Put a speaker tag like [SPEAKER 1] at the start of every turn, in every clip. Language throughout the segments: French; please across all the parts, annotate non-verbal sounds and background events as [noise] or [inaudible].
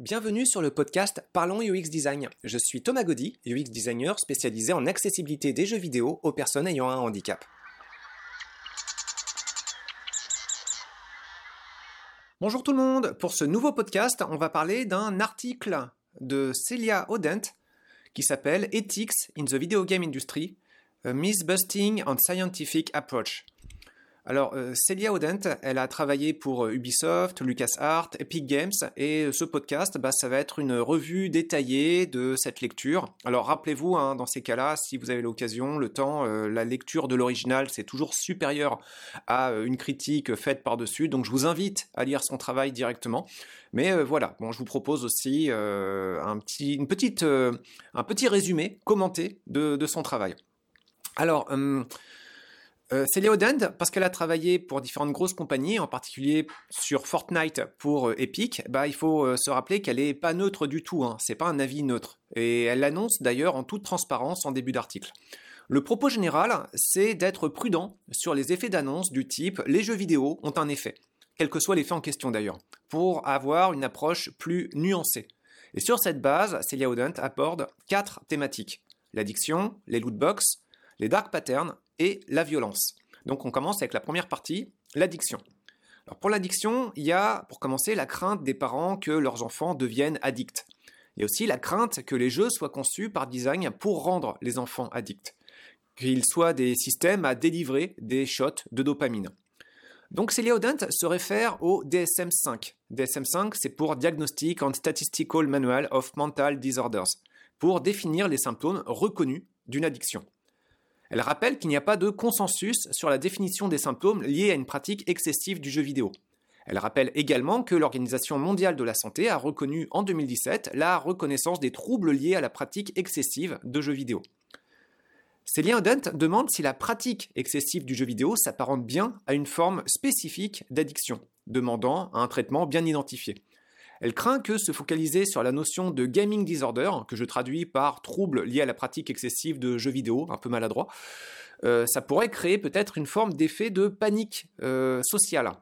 [SPEAKER 1] Bienvenue sur le podcast Parlons UX Design. Je suis Thomas Gaudy, UX designer spécialisé en accessibilité des jeux vidéo aux personnes ayant un handicap. Bonjour tout le monde, pour ce nouveau podcast, on va parler d'un article de Celia Odent qui s'appelle Ethics in the Video Game Industry, a Busting on Scientific Approach. Alors, euh, Celia Odent, elle a travaillé pour euh, Ubisoft, LucasArts, Epic Games, et euh, ce podcast, bah, ça va être une revue détaillée de cette lecture. Alors, rappelez-vous, hein, dans ces cas-là, si vous avez l'occasion, le temps, la lecture de l'original, c'est toujours supérieur à une critique faite par-dessus, donc je vous invite à lire son travail directement. Mais voilà, bon, je vous propose aussi un, petit, une petite, un petit résumé commenté de, de son travail. Alors, euh, c'est parce qu'elle a travaillé pour différentes grosses compagnies, en particulier sur Fortnite pour euh, Epic. Bah, il faut euh, se rappeler qu'elle est pas neutre du tout. Hein. C'est pas un avis neutre. Et elle l'annonce d'ailleurs en toute transparence en début d'article. Le propos général, c'est d'être prudent sur les effets d'annonce du type les jeux vidéo ont un effet, quel que soit l'effet en question d'ailleurs, pour avoir une approche plus nuancée. Et sur cette base, Celia Odent apporte quatre thématiques l'addiction, les lootbox, les dark patterns et la violence. Donc on commence avec la première partie, l'addiction. Pour l'addiction, il y a pour commencer la crainte des parents que leurs enfants deviennent addicts. Il y a aussi la crainte que les jeux soient conçus par design pour rendre les enfants addicts, qu'ils soient des systèmes à délivrer des shots de dopamine. Donc Celia Odent se réfère au DSM-5. DSM-5, c'est pour Diagnostic and Statistical Manual of Mental Disorders, pour définir les symptômes reconnus d'une addiction. Elle rappelle qu'il n'y a pas de consensus sur la définition des symptômes liés à une pratique excessive du jeu vidéo. Elle rappelle également que l'Organisation mondiale de la santé a reconnu en 2017 la reconnaissance des troubles liés à la pratique excessive de jeux vidéo. Célia Dent demande si la pratique excessive du jeu vidéo s'apparente bien à une forme spécifique d'addiction, demandant un traitement bien identifié. Elle craint que se focaliser sur la notion de gaming disorder, que je traduis par trouble lié à la pratique excessive de jeux vidéo, un peu maladroit, euh, ça pourrait créer peut-être une forme d'effet de panique euh, sociale.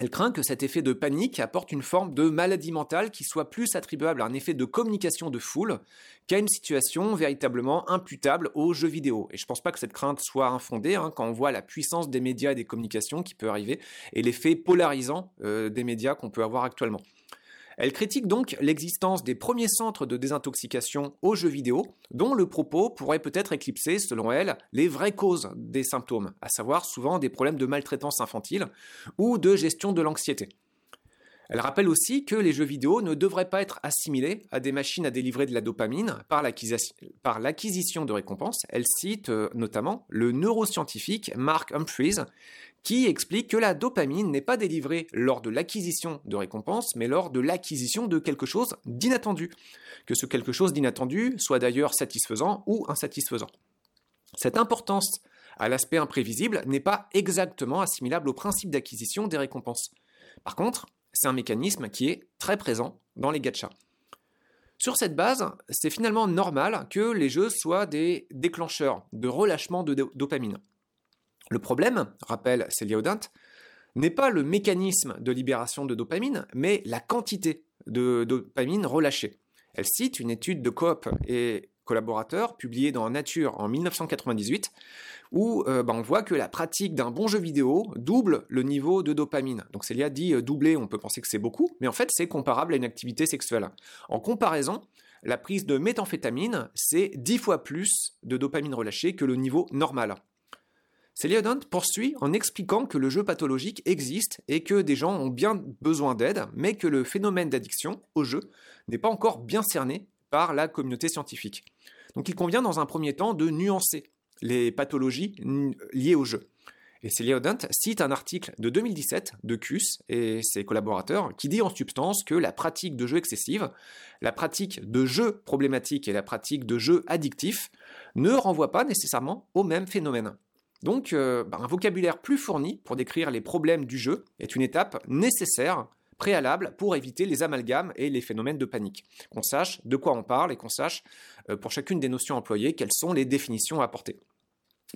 [SPEAKER 1] Elle craint que cet effet de panique apporte une forme de maladie mentale qui soit plus attribuable à un effet de communication de foule qu'à une situation véritablement imputable aux jeux vidéo. Et je ne pense pas que cette crainte soit infondée hein, quand on voit la puissance des médias et des communications qui peut arriver et l'effet polarisant euh, des médias qu'on peut avoir actuellement. Elle critique donc l'existence des premiers centres de désintoxication aux jeux vidéo, dont le propos pourrait peut-être éclipser, selon elle, les vraies causes des symptômes, à savoir souvent des problèmes de maltraitance infantile ou de gestion de l'anxiété. Elle rappelle aussi que les jeux vidéo ne devraient pas être assimilés à des machines à délivrer de la dopamine par l'acquisition de récompenses. Elle cite euh, notamment le neuroscientifique Mark Humphreys, qui explique que la dopamine n'est pas délivrée lors de l'acquisition de récompenses, mais lors de l'acquisition de quelque chose d'inattendu. Que ce quelque chose d'inattendu soit d'ailleurs satisfaisant ou insatisfaisant. Cette importance à l'aspect imprévisible n'est pas exactement assimilable au principe d'acquisition des récompenses. Par contre, c'est un mécanisme qui est très présent dans les gachas. Sur cette base, c'est finalement normal que les jeux soient des déclencheurs de relâchement de dopamine. Le problème, rappelle Celia Odent, n'est pas le mécanisme de libération de dopamine, mais la quantité de dopamine relâchée. Elle cite une étude de coop et collaborateurs publiée dans Nature en 1998 où euh, bah, on voit que la pratique d'un bon jeu vidéo double le niveau de dopamine. Donc Célia dit euh, doubler, on peut penser que c'est beaucoup, mais en fait c'est comparable à une activité sexuelle. En comparaison, la prise de méthamphétamine, c'est 10 fois plus de dopamine relâchée que le niveau normal. Celia Dont poursuit en expliquant que le jeu pathologique existe et que des gens ont bien besoin d'aide, mais que le phénomène d'addiction au jeu n'est pas encore bien cerné par la communauté scientifique. Donc il convient dans un premier temps de nuancer les pathologies liées au jeu. Et Celia Odent cite un article de 2017 de CUS et ses collaborateurs qui dit en substance que la pratique de jeu excessive, la pratique de jeu problématique et la pratique de jeu addictif ne renvoient pas nécessairement au même phénomène. Donc euh, bah, un vocabulaire plus fourni pour décrire les problèmes du jeu est une étape nécessaire préalable pour éviter les amalgames et les phénomènes de panique. Qu'on sache de quoi on parle et qu'on sache, euh, pour chacune des notions employées, quelles sont les définitions à apporter.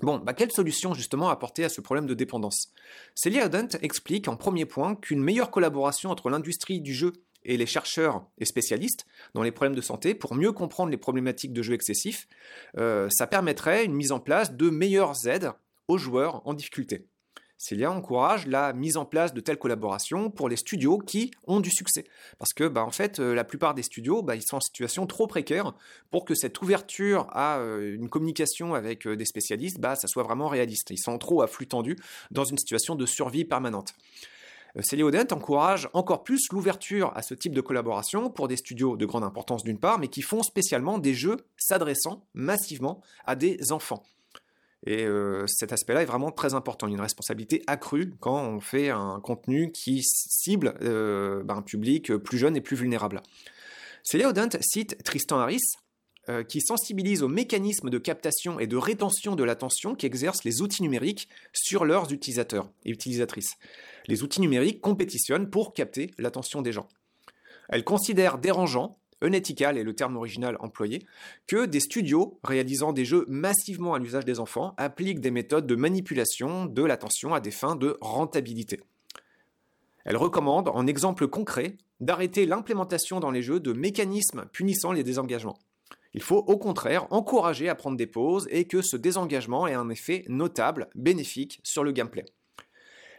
[SPEAKER 1] Bon, bah quelle solution justement apporter à ce problème de dépendance? Celia Odent explique en premier point qu'une meilleure collaboration entre l'industrie du jeu et les chercheurs et spécialistes dans les problèmes de santé pour mieux comprendre les problématiques de jeux excessifs, euh, ça permettrait une mise en place de meilleures aides aux joueurs en difficulté. Celia encourage la mise en place de telles collaborations pour les studios qui ont du succès. Parce que, bah, en fait, euh, la plupart des studios, bah, sont en situation trop précaire pour que cette ouverture à euh, une communication avec euh, des spécialistes, bah, ça soit vraiment réaliste. Ils sont trop à flux tendu dans une situation de survie permanente. Celia Odent encourage encore plus l'ouverture à ce type de collaboration pour des studios de grande importance d'une part, mais qui font spécialement des jeux s'adressant massivement à des enfants. Et euh, cet aspect-là est vraiment très important. Il y a une responsabilité accrue quand on fait un contenu qui cible euh, ben, un public plus jeune et plus vulnérable. Celia Odent cite Tristan Harris, euh, qui sensibilise aux mécanismes de captation et de rétention de l'attention qu'exercent les outils numériques sur leurs utilisateurs et utilisatrices. Les outils numériques compétitionnent pour capter l'attention des gens. Elle considère dérangeant unethical est le terme original employé, que des studios réalisant des jeux massivement à l'usage des enfants appliquent des méthodes de manipulation de l'attention à des fins de rentabilité. Elle recommande, en exemple concret, d'arrêter l'implémentation dans les jeux de mécanismes punissant les désengagements. Il faut au contraire encourager à prendre des pauses et que ce désengagement ait un effet notable, bénéfique sur le gameplay.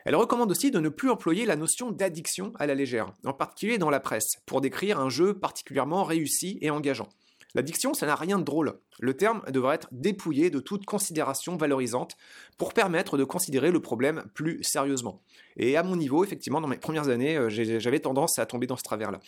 [SPEAKER 1] Elle recommande aussi de ne plus employer la notion d'addiction à la légère, en particulier dans la presse, pour décrire un jeu particulièrement réussi et engageant. L'addiction, ça n'a rien de drôle. Le terme devrait être dépouillé de toute considération valorisante pour permettre de considérer le problème plus sérieusement. Et à mon niveau, effectivement, dans mes premières années, euh, j'avais tendance à tomber dans ce travers-là.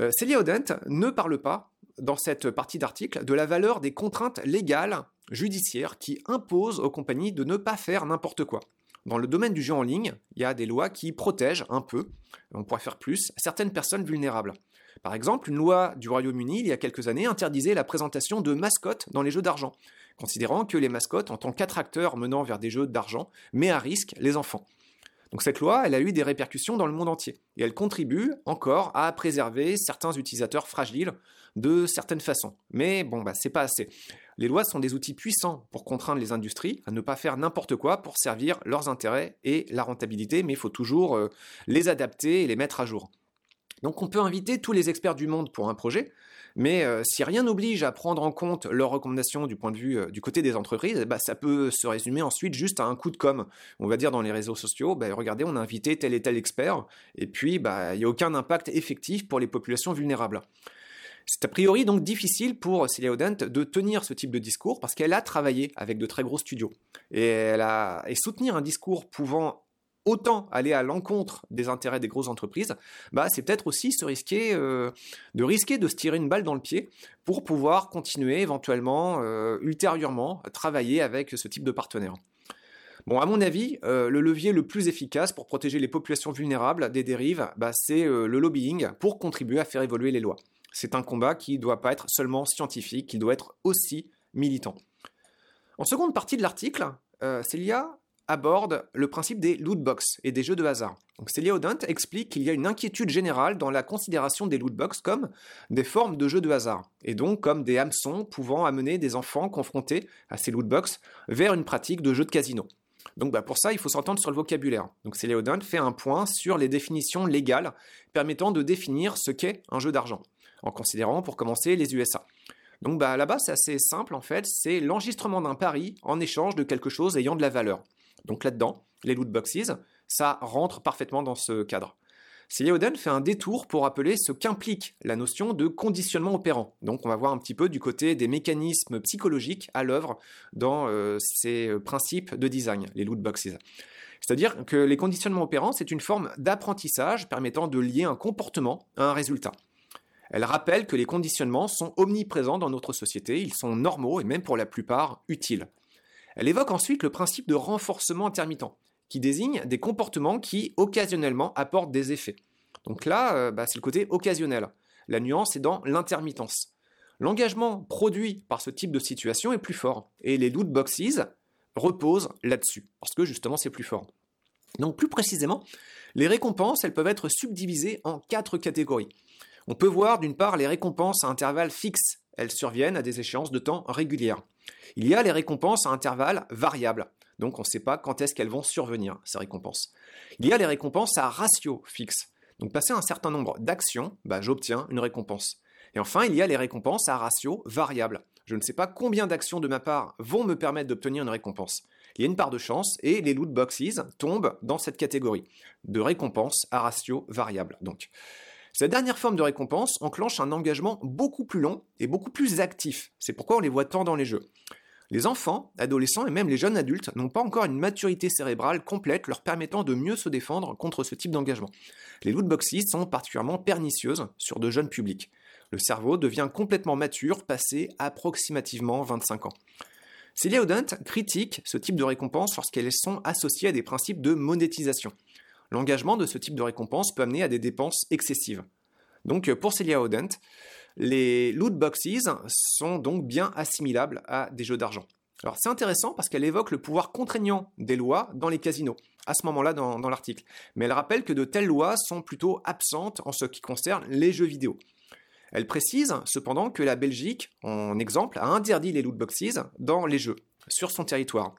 [SPEAKER 1] Euh, Célia Odent ne parle pas, dans cette partie d'article, de la valeur des contraintes légales, judiciaires, qui imposent aux compagnies de ne pas faire n'importe quoi. Dans le domaine du jeu en ligne, il y a des lois qui protègent un peu, on pourrait faire plus, certaines personnes vulnérables. Par exemple, une loi du Royaume-Uni, il y a quelques années, interdisait la présentation de mascottes dans les jeux d'argent, considérant que les mascottes, en tant qu'attracteurs menant vers des jeux d'argent, met à risque les enfants. Donc cette loi, elle a eu des répercussions dans le monde entier, et elle contribue encore à préserver certains utilisateurs fragiles de certaines façons. Mais bon, bah, c'est pas assez. Les lois sont des outils puissants pour contraindre les industries à ne pas faire n'importe quoi pour servir leurs intérêts et la rentabilité, mais il faut toujours euh, les adapter et les mettre à jour. Donc on peut inviter tous les experts du monde pour un projet, mais euh, si rien n'oblige à prendre en compte leurs recommandations du point de vue euh, du côté des entreprises, bah, ça peut se résumer ensuite juste à un coup de com. On va dire dans les réseaux sociaux, bah, regardez, on a invité tel et tel expert, et puis bah, il n'y a aucun impact effectif pour les populations vulnérables. C'est a priori donc difficile pour Celia Odent de tenir ce type de discours parce qu'elle a travaillé avec de très gros studios. Et, soutenir un discours pouvant autant aller à l'encontre des intérêts des grosses entreprises, bah, c'est peut-être aussi se risquer, euh, de risquer de se tirer une balle dans le pied pour pouvoir continuer éventuellement, euh, ultérieurement, à travailler avec ce type de partenaires. Bon, à mon avis, euh, le levier le plus efficace pour protéger les populations vulnérables des dérives, bah, c'est le lobbying pour contribuer à faire évoluer les lois. C'est un combat qui ne doit pas être seulement scientifique, il doit être aussi militant. En seconde partie de l'article, euh, Célia aborde le principe des loot box et des jeux de hasard. Donc Célia Odent explique qu'il y a une inquiétude générale dans la considération des loot box comme des formes de jeux de hasard, et donc comme des hameçons pouvant amener des enfants confrontés à ces loot box vers une pratique de jeux de casino. Donc bah, pour ça, il faut s'entendre sur le vocabulaire. Donc Célia Odent fait un point sur les définitions légales permettant de définir ce qu'est un jeu d'argent en considérant pour commencer les USA. Donc bah, là-bas, c'est assez simple en fait, c'est l'enregistrement d'un pari en échange de quelque chose ayant de la valeur. Donc là-dedans, les loot boxes, ça rentre parfaitement dans ce cadre. Celia Oden fait un détour pour rappeler ce qu'implique la notion de conditionnement opérant. Donc on va voir un petit peu du côté des mécanismes psychologiques à l'œuvre dans euh, ces principes de design, les loot boxes. C'est-à-dire que les conditionnements opérants, c'est une forme d'apprentissage permettant de lier un comportement à un résultat. Elle rappelle que les conditionnements sont omniprésents dans notre société, ils sont normaux et même pour la plupart utiles. Elle évoque ensuite le principe de renforcement intermittent, qui désigne des comportements qui occasionnellement apportent des effets. Donc là, euh, bah, c'est le côté occasionnel. La nuance est dans l'intermittence. L'engagement produit par ce type de situation est plus fort, et les loot boxes reposent là-dessus, parce que justement c'est plus fort. Donc plus précisément, les récompenses, elles peuvent être subdivisées en quatre catégories. On peut voir d'une part les récompenses à intervalles fixes, elles surviennent à des échéances de temps régulières. Il y a les récompenses à intervalles variables, donc on ne sait pas quand est-ce qu'elles vont survenir, ces récompenses. Il y a les récompenses à ratio fixe. Donc passer un certain nombre d'actions, bah, j'obtiens une récompense. Et enfin, il y a les récompenses à ratio variable. Je ne sais pas combien d'actions de ma part vont me permettre d'obtenir une récompense. Il y a une part de chance et les loot boxes tombent dans cette catégorie de récompenses à ratio variable. Donc, cette dernière forme de récompense enclenche un engagement beaucoup plus long et beaucoup plus actif. C'est pourquoi on les voit tant dans les jeux. Les enfants, adolescents et même les jeunes adultes n'ont pas encore une maturité cérébrale complète leur permettant de mieux se défendre contre ce type d'engagement. Les loot boxes sont particulièrement pernicieuses sur de jeunes publics. Le cerveau devient complètement mature passé approximativement 25 ans. Celia Odent critique ce type de récompense lorsqu'elles sont associées à des principes de monétisation. L'engagement de ce type de récompense peut amener à des dépenses excessives. Donc pour Celia Odent, les loot boxes sont donc bien assimilables à des jeux d'argent. Alors c'est intéressant parce qu'elle évoque le pouvoir contraignant des lois dans les casinos, à ce moment-là dans l'article. Mais elle rappelle que de telles lois sont plutôt absentes en ce qui concerne les jeux vidéo. Elle précise cependant que la Belgique, en exemple, a interdit les loot boxes dans les jeux, sur son territoire.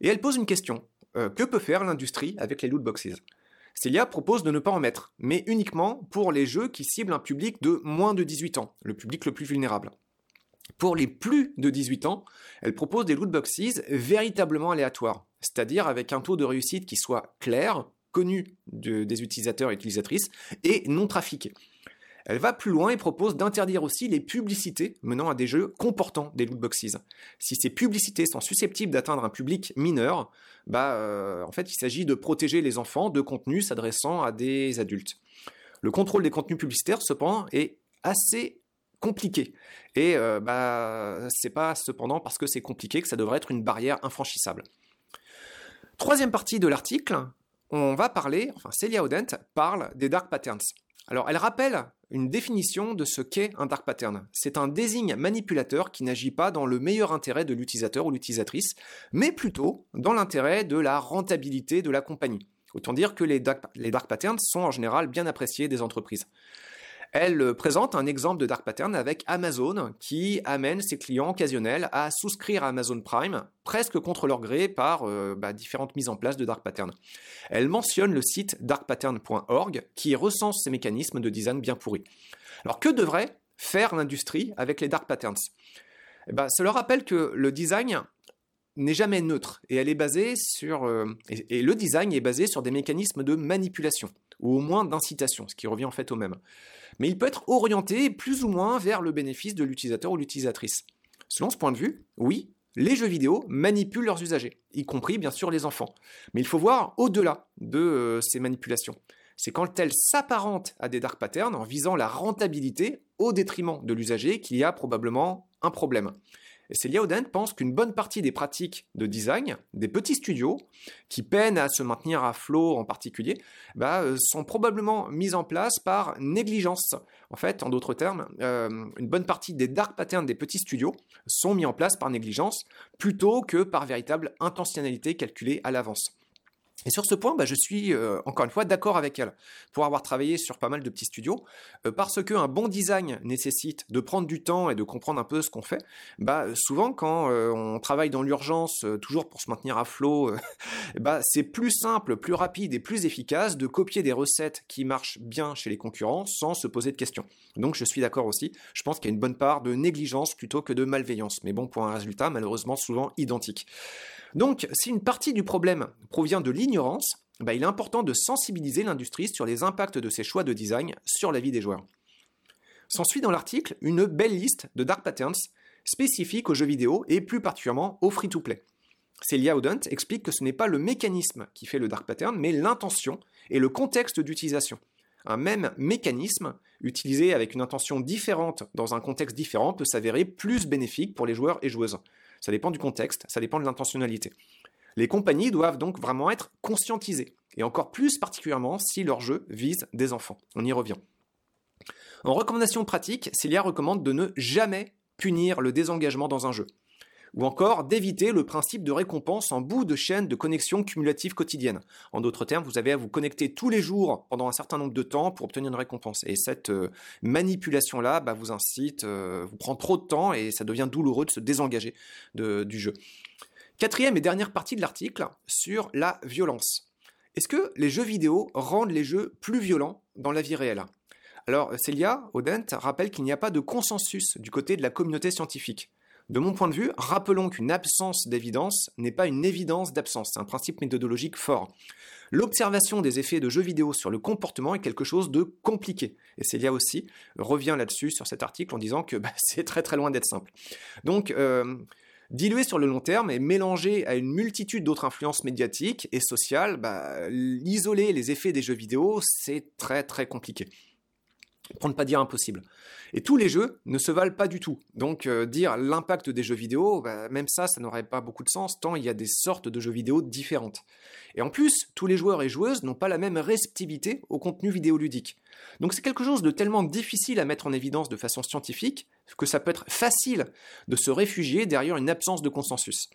[SPEAKER 1] Et elle pose une question. Euh, que peut faire l'industrie avec les loot boxes Celia propose de ne pas en mettre, mais uniquement pour les jeux qui ciblent un public de moins de 18 ans, le public le plus vulnérable. Pour les plus de 18 ans, elle propose des loot boxes véritablement aléatoires, c'est-à-dire avec un taux de réussite qui soit clair, connu des utilisateurs et utilisatrices, et non trafiqué. Elle va plus loin et propose d'interdire aussi les publicités menant à des jeux comportant des loot boxes. Si ces publicités sont susceptibles d'atteindre un public mineur, bah, euh, en fait, il s'agit de protéger les enfants de contenus s'adressant à des adultes. Le contrôle des contenus publicitaires, cependant, est assez compliqué. Et euh, bah, c'est pas cependant parce que c'est compliqué que ça devrait être une barrière infranchissable. Troisième partie de l'article, on va parler, enfin Celia Odent parle des dark patterns. Alors elle rappelle une définition de ce qu'est un dark pattern. C'est un désigne manipulateur qui n'agit pas dans le meilleur intérêt de l'utilisateur ou l'utilisatrice, mais plutôt dans l'intérêt de la rentabilité de la compagnie. Autant dire que les dark, les dark patterns sont en général bien appréciés des entreprises. Elle euh, présente un exemple de dark pattern avec Amazon qui amène ses clients occasionnels à souscrire à Amazon Prime presque contre leur gré par euh, bah, différentes mises en place de dark pattern. Elle mentionne le site darkpattern.org qui recense ces mécanismes de design bien pourris. Alors que devrait faire l'industrie avec les dark patterns? Eh ben, Cela rappelle que le design n'est jamais neutre et elle est basée sur euh, et, le design est basé sur des mécanismes de manipulation ou au moins d'incitation, ce qui revient en fait au même mais il peut être orienté plus ou moins vers le bénéfice de l'utilisateur ou l'utilisatrice. Selon ce point de vue, oui, les jeux vidéo manipulent leurs usagers, y compris bien sûr les enfants. Mais il faut voir au-delà de euh, ces manipulations. C'est quand elles s'apparentent à des dark patterns en visant la rentabilité au détriment de l'usager qu'il y a probablement un problème. Et Celia Oden pense qu'une bonne partie des pratiques de design, des petits studios, qui peinent à se maintenir à flot en particulier, bah, euh, sont probablement mises en place par négligence. En fait, en d'autres termes, euh, une bonne partie des dark patterns des petits studios sont mis en place par négligence plutôt que par véritable intentionnalité calculée à l'avance. Et sur ce point, bah, je suis euh, encore une fois d'accord avec elle, pour avoir travaillé sur pas mal de petits studios, euh, parce qu'un bon design nécessite de prendre du temps et de comprendre un peu ce qu'on fait. Bah, souvent, quand euh, on travaille dans l'urgence, toujours pour se maintenir à flot, [laughs] bah, c'est plus simple, plus rapide et plus efficace de copier des recettes qui marchent bien chez les concurrents sans se poser de questions. Donc je suis d'accord aussi, je pense qu'il y a une bonne part de négligence plutôt que de malveillance, mais bon, pour un résultat malheureusement souvent identique. Donc, si une partie du problème provient de l'ignorance, bah, il est important de sensibiliser l'industrie sur les impacts de ses choix de design sur la vie des joueurs. S'ensuit dans l'article une belle liste de dark patterns spécifiques aux jeux vidéo et plus particulièrement au free-to-play. Celia Odent explique que ce n'est pas le mécanisme qui fait le dark pattern, mais l'intention et le contexte d'utilisation. Un même mécanisme, utilisé avec une intention différente dans un contexte différent, peut s'avérer plus bénéfique pour les joueurs et joueuses. Ça dépend du contexte, ça dépend de l'intentionnalité. Les compagnies doivent donc vraiment être conscientisées, et encore plus particulièrement si leur jeu vise des enfants. On y revient. En recommandation pratique, Celia recommande de ne jamais punir le désengagement dans un jeu ou encore d'éviter le principe de récompense en bout de chaîne de connexion cumulative quotidienne. En d'autres termes, vous avez à vous connecter tous les jours pendant un certain nombre de temps pour obtenir une récompense. Et cette euh, manipulation-là bah, vous incite, euh, vous prend trop de temps et ça devient douloureux de se désengager du jeu. Quatrième et dernière partie de l'article sur la violence. Est-ce que les jeux vidéo rendent les jeux plus violents dans la vie réelle? Alors, Celia Odent rappelle qu'il n'y a pas de consensus du côté de la communauté scientifique. De mon point de vue, rappelons qu'une absence d'évidence n'est pas une évidence d'absence. C'est un principe méthodologique fort. L'observation des effets de jeux vidéo sur le comportement est quelque chose de compliqué. Et Célia aussi revient là-dessus sur cet article en disant que bah, [laughs] c'est très très loin d'être simple. Donc, euh, diluer sur le long terme et mélanger à une multitude d'autres influences médiatiques et sociales, bah, isoler les effets des jeux vidéo, c'est très très compliqué pour ne pas dire impossible. Et tous les jeux ne se valent pas du tout. Donc euh, dire l'impact des jeux vidéo, bah, même ça, ça n'aurait pas beaucoup de sens, tant il y a des sortes de jeux vidéo différentes. Et en plus, tous les joueurs et joueuses n'ont pas la même réceptivité au contenu vidéoludique. Donc c'est quelque chose de tellement difficile à mettre en évidence de façon scientifique que ça peut être facile de se réfugier derrière une absence de consensus.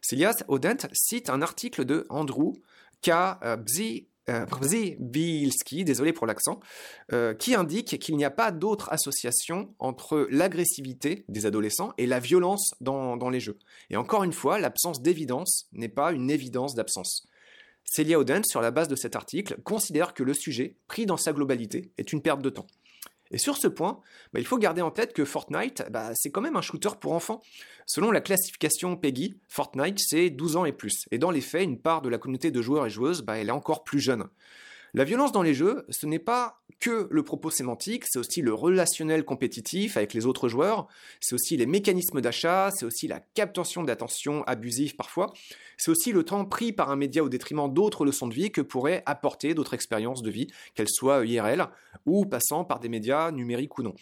[SPEAKER 1] Célias Odent cite un article de Andrew K. euh, Bilski, désolé pour l'accent, euh, qui indique qu'il n'y a pas d'autre association entre l'agressivité des adolescents et la violence dans, dans les jeux. Et encore une fois, l'absence d'évidence n'est pas une évidence d'absence. Celia Oden, sur la base de cet article, considère que le sujet, pris dans sa globalité, est une perte de temps. Et sur ce point, bah, il faut garder en tête que Fortnite, bah, c'est quand même un shooter pour enfants. Selon la classification PEGI, Fortnite, c'est 12 ans et plus. Et dans les faits, une part de la communauté de joueurs et joueuses, bah, elle est encore plus jeune. La violence dans les jeux, ce n'est pas que le propos sémantique, c'est aussi le relationnel compétitif avec les autres joueurs, c'est aussi les mécanismes d'achat, c'est aussi la captation d'attention abusive parfois, c'est aussi le temps pris par un média au détriment d'autres leçons de vie que pourraient apporter d'autres expériences de vie, qu'elles soient IRL ou passant par des médias numériques ou non.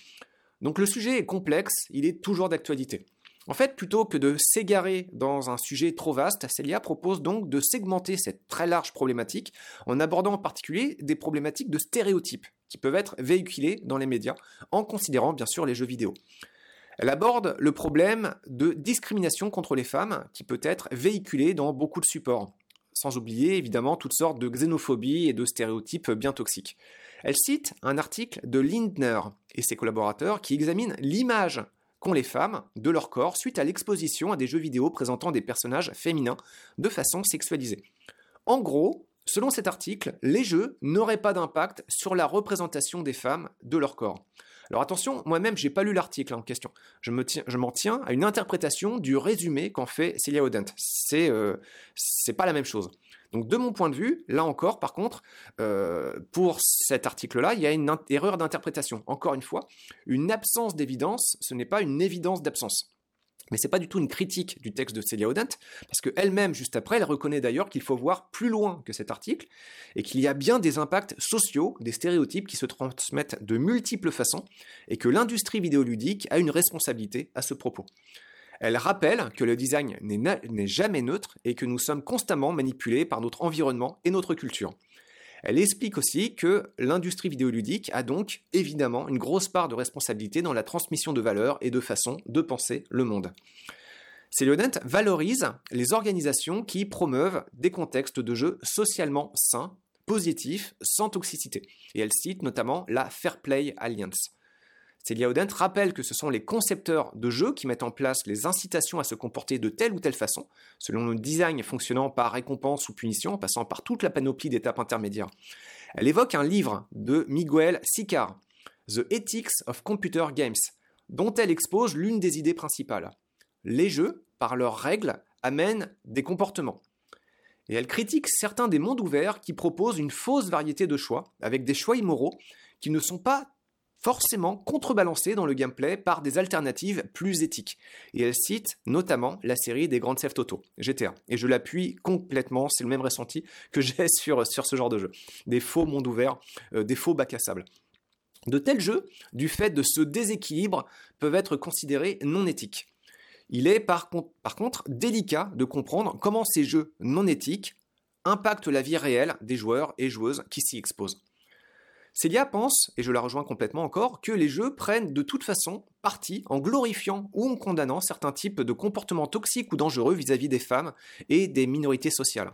[SPEAKER 1] Donc le sujet est complexe, il est toujours d'actualité. En fait, plutôt que de s'égarer dans un sujet trop vaste, Celia propose donc de segmenter cette très large problématique en abordant en particulier des problématiques de stéréotypes qui peuvent être véhiculés dans les médias en considérant bien sûr les jeux vidéo. Elle aborde le problème de discrimination contre les femmes qui peut être véhiculé dans beaucoup de supports, sans oublier évidemment toutes sortes de xénophobie et de stéréotypes bien toxiques. Elle cite un article de Lindner et ses collaborateurs qui examinent l'image qu'ont les femmes de leur corps suite à l'exposition à des jeux vidéo présentant des personnages féminins de façon sexualisée. En gros, selon cet article, les jeux n'auraient pas d'impact sur la représentation des femmes de leur corps. Alors attention, moi-même, j'ai pas lu l'article en question. Je, m'en tiens à une interprétation du résumé qu'en fait Celia Odent. C'est euh, c'est pas la même chose. Donc de mon point de vue, là encore, par contre, euh, pour cet article-là, il y a une erreur d'interprétation. Encore une fois, une absence d'évidence, ce n'est pas une évidence d'absence. Mais ce n'est pas du tout une critique du texte de Celia Odent, parce qu'elle-même, juste après, elle reconnaît d'ailleurs qu'il faut voir plus loin que cet article, et qu'il y a bien des impacts sociaux, des stéréotypes qui se transmettent de multiples façons, et que l'industrie vidéoludique a une responsabilité à ce propos. Elle rappelle que le design n'est jamais neutre et que nous sommes constamment manipulés par notre environnement et notre culture. Elle explique aussi que l'industrie vidéoludique a donc évidemment une grosse part de responsabilité dans la transmission de valeurs et de façon de penser le monde. Célionette valorise les organisations qui promeuvent des contextes de jeu socialement sains, positifs, sans toxicité. Et elle cite notamment la Fair Play Alliance. Celia Odent rappelle que ce sont les concepteurs de jeux qui mettent en place les incitations à se comporter de telle ou telle façon, selon le design fonctionnant par récompense ou punition, en passant par toute la panoplie d'étapes intermédiaires. Elle évoque un livre de Miguel Sicar, The Ethics of Computer Games, dont elle expose l'une des idées principales. Les jeux, par leurs règles, amènent des comportements. Et elle critique certains des mondes ouverts qui proposent une fausse variété de choix, avec des choix immoraux qui ne sont pas forcément contrebalancé dans le gameplay par des alternatives plus éthiques. Et elle cite notamment la série des Grand Theft Auto, GTA. Et je l'appuie complètement, c'est le même ressenti que j'ai [laughs] sur, ce genre de jeu. Des faux mondes ouverts, euh, des faux bacs à sable. De tels jeux, du fait de ce déséquilibre, peuvent être considérés non éthiques. Il est par contre délicat de comprendre comment ces jeux non éthiques impactent la vie réelle des joueurs et joueuses qui s'y exposent. Célia pense, et je la rejoins complètement encore, que les jeux prennent de toute façon parti en glorifiant ou en condamnant certains types de comportements toxiques ou dangereux vis-à-vis des femmes et des minorités sociales.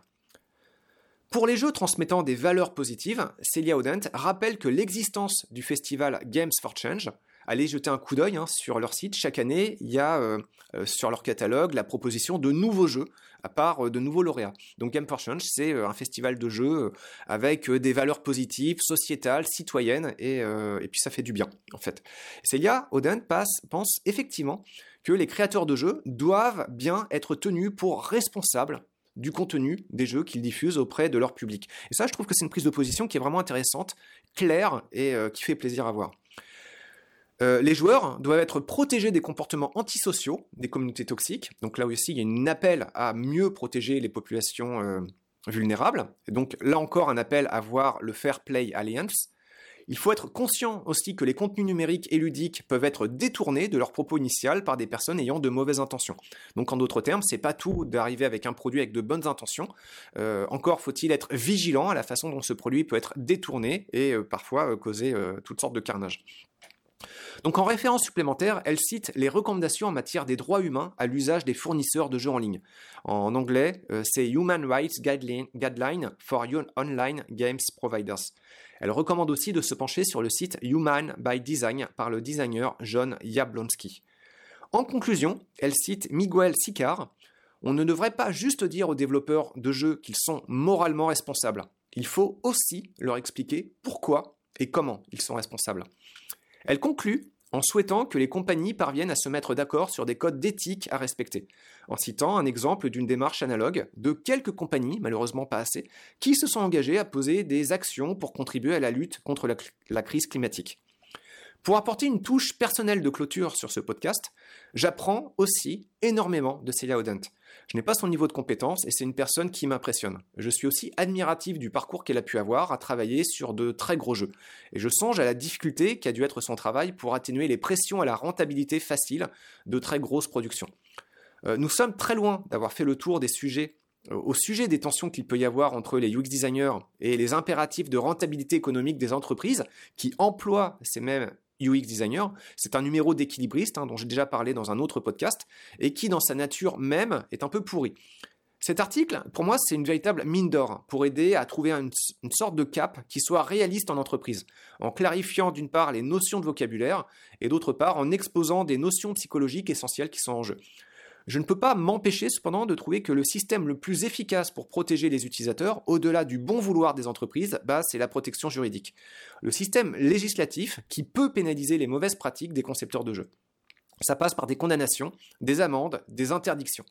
[SPEAKER 1] Pour les jeux transmettant des valeurs positives, Celia Odent rappelle que l'existence du festival Games for Change allez jeter un coup d'œil hein, sur leur site. Chaque année, il y a sur leur catalogue la proposition de nouveaux jeux à part de nouveaux lauréats. Donc Game for Change, c'est un festival de jeux avec des valeurs positives, sociétales, citoyennes, et, puis ça fait du bien, en fait. Celia Oden passe, pense effectivement que les créateurs de jeux doivent bien être tenus pour responsables du contenu des jeux qu'ils diffusent auprès de leur public. Et ça, je trouve que c'est une prise de position qui est vraiment intéressante, claire et euh, qui fait plaisir à voir. Euh, les joueurs doivent être protégés des comportements antisociaux des communautés toxiques. Donc là aussi, il y a un appel à mieux protéger les populations euh, vulnérables. Et donc là encore, un appel à voir le Fair Play Alliance, il faut être conscient aussi que les contenus numériques et ludiques peuvent être détournés de leur propos initial par des personnes ayant de mauvaises intentions. Donc en d'autres termes, c'est pas tout d'arriver avec un produit avec de bonnes intentions. Euh, encore faut-il être vigilant à la façon dont ce produit peut être détourné et parfois causer toutes sortes de carnage. Donc en référence supplémentaire, elle cite les recommandations en matière des droits humains à l'usage des fournisseurs de jeux en ligne. En anglais, c'est Human Rights Guideline for Online Games Providers. Elle recommande aussi de se pencher sur le site Human by Design par le designer John Jablonski. En conclusion, elle cite Miguel Sicar On ne devrait pas juste dire aux développeurs de jeux qu'ils sont moralement responsables. Il faut aussi leur expliquer pourquoi et comment ils sont responsables. Elle conclut en souhaitant que les compagnies parviennent à se mettre d'accord sur des codes d'éthique à respecter, en citant un exemple d'une démarche analogue de quelques compagnies, malheureusement pas assez, qui se sont engagées à poser des actions pour contribuer à la lutte contre la, crise climatique. Pour apporter une touche personnelle de clôture sur ce podcast, j'apprends aussi énormément de Celia Odent. Je n'ai pas son niveau de compétence et c'est une personne qui m'impressionne. Je suis aussi admiratif du parcours qu'elle a pu avoir à travailler sur de très gros jeux. Et je songe à la difficulté qu'a dû être son travail pour atténuer les pressions à la rentabilité facile de très grosses productions. Euh, nous sommes très loin d'avoir fait le tour des sujets euh, au sujet des tensions qu'il peut y avoir entre les UX designers et les impératifs de rentabilité économique des entreprises qui emploient ces mêmes UX Designer. C'est un numéro d'équilibriste hein, dont j'ai déjà parlé dans un autre podcast et qui, dans sa nature même, est un peu pourri. Cet article, pour moi, c'est une véritable mine d'or pour aider à trouver une, sorte de cap qui soit réaliste en entreprise, en clarifiant d'une part les notions de vocabulaire et d'autre part en exposant des notions psychologiques essentielles qui sont en jeu. Je ne peux pas m'empêcher cependant de trouver que le système le plus efficace pour protéger les utilisateurs, au-delà du bon vouloir des entreprises, bah, c'est la protection juridique. Le système législatif qui peut pénaliser les mauvaises pratiques des concepteurs de jeux. Ça passe par des condamnations, des amendes, des interdictions.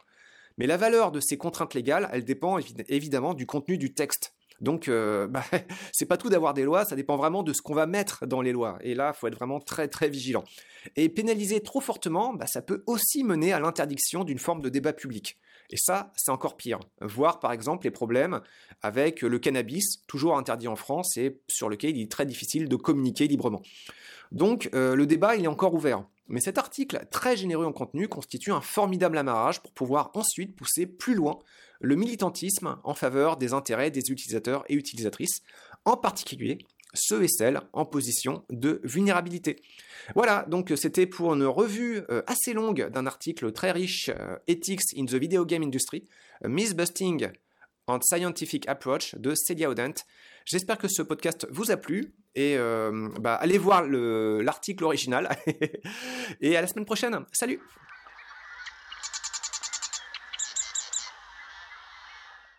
[SPEAKER 1] Mais la valeur de ces contraintes légales, elle dépend évidemment du contenu du texte. Donc, euh, bah, [laughs] c'est pas tout d'avoir des lois, ça dépend vraiment de ce qu'on va mettre dans les lois. Et là, il faut être vraiment très très vigilant. Et pénaliser trop fortement, bah, ça peut aussi mener à l'interdiction d'une forme de débat public. Et ça, c'est encore pire. Voir par exemple les problèmes avec le cannabis, toujours interdit en France et sur lequel il est très difficile de communiquer librement. Donc euh, le débat, il est encore ouvert. Mais cet article, très généreux en contenu, constitue un formidable amarrage pour pouvoir ensuite pousser plus loin le militantisme en faveur des intérêts des utilisateurs et utilisatrices, en particulier ceux et celles en position de vulnérabilité. Voilà, donc c'était pour une revue euh, assez longue d'un article très riche, euh, Ethics in the Video Game Industry, Miss Busting and Scientific Approach de Celia Odent. J'espère que ce podcast vous a plu et euh, bah, allez voir l'article original. [laughs] et à la semaine prochaine. Salut